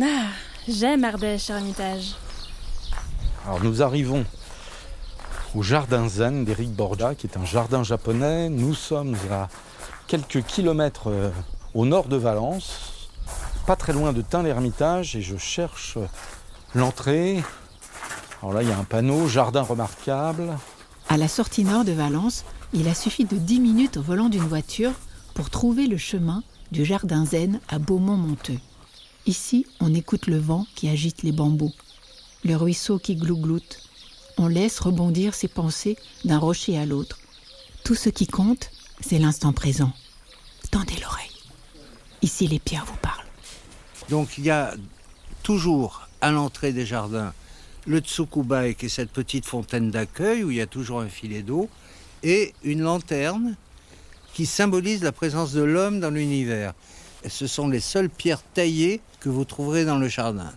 Ah, j'aime Ardèche, Ermitage. Alors nous arrivons au jardin zen d'Eric Borda, qui est un jardin japonais. Nous sommes à quelques kilomètres euh, au nord de Valence, pas très loin de Tain-l'Hermitage, et je cherche l'entrée. Alors là, il y a un panneau, jardin remarquable. À la sortie nord de Valence, il a suffi de 10 minutes au volant d'une voiture pour trouver le chemin du jardin zen à Beaumont-Monteux. Ici, on écoute le vent qui agite les bambous, le ruisseau qui glougloute. On laisse rebondir ses pensées d'un rocher à l'autre. Tout ce qui compte, c'est l'instant présent. Tendez l'oreille. Ici, les pierres vous parlent. Donc il y a toujours à l'entrée des jardins le Tsukubai, qui est cette petite fontaine d'accueil où il y a toujours un filet d'eau, et une lanterne qui symbolise la présence de l'homme dans l'univers. Ce sont les seules pierres taillées que vous trouverez dans le jardin.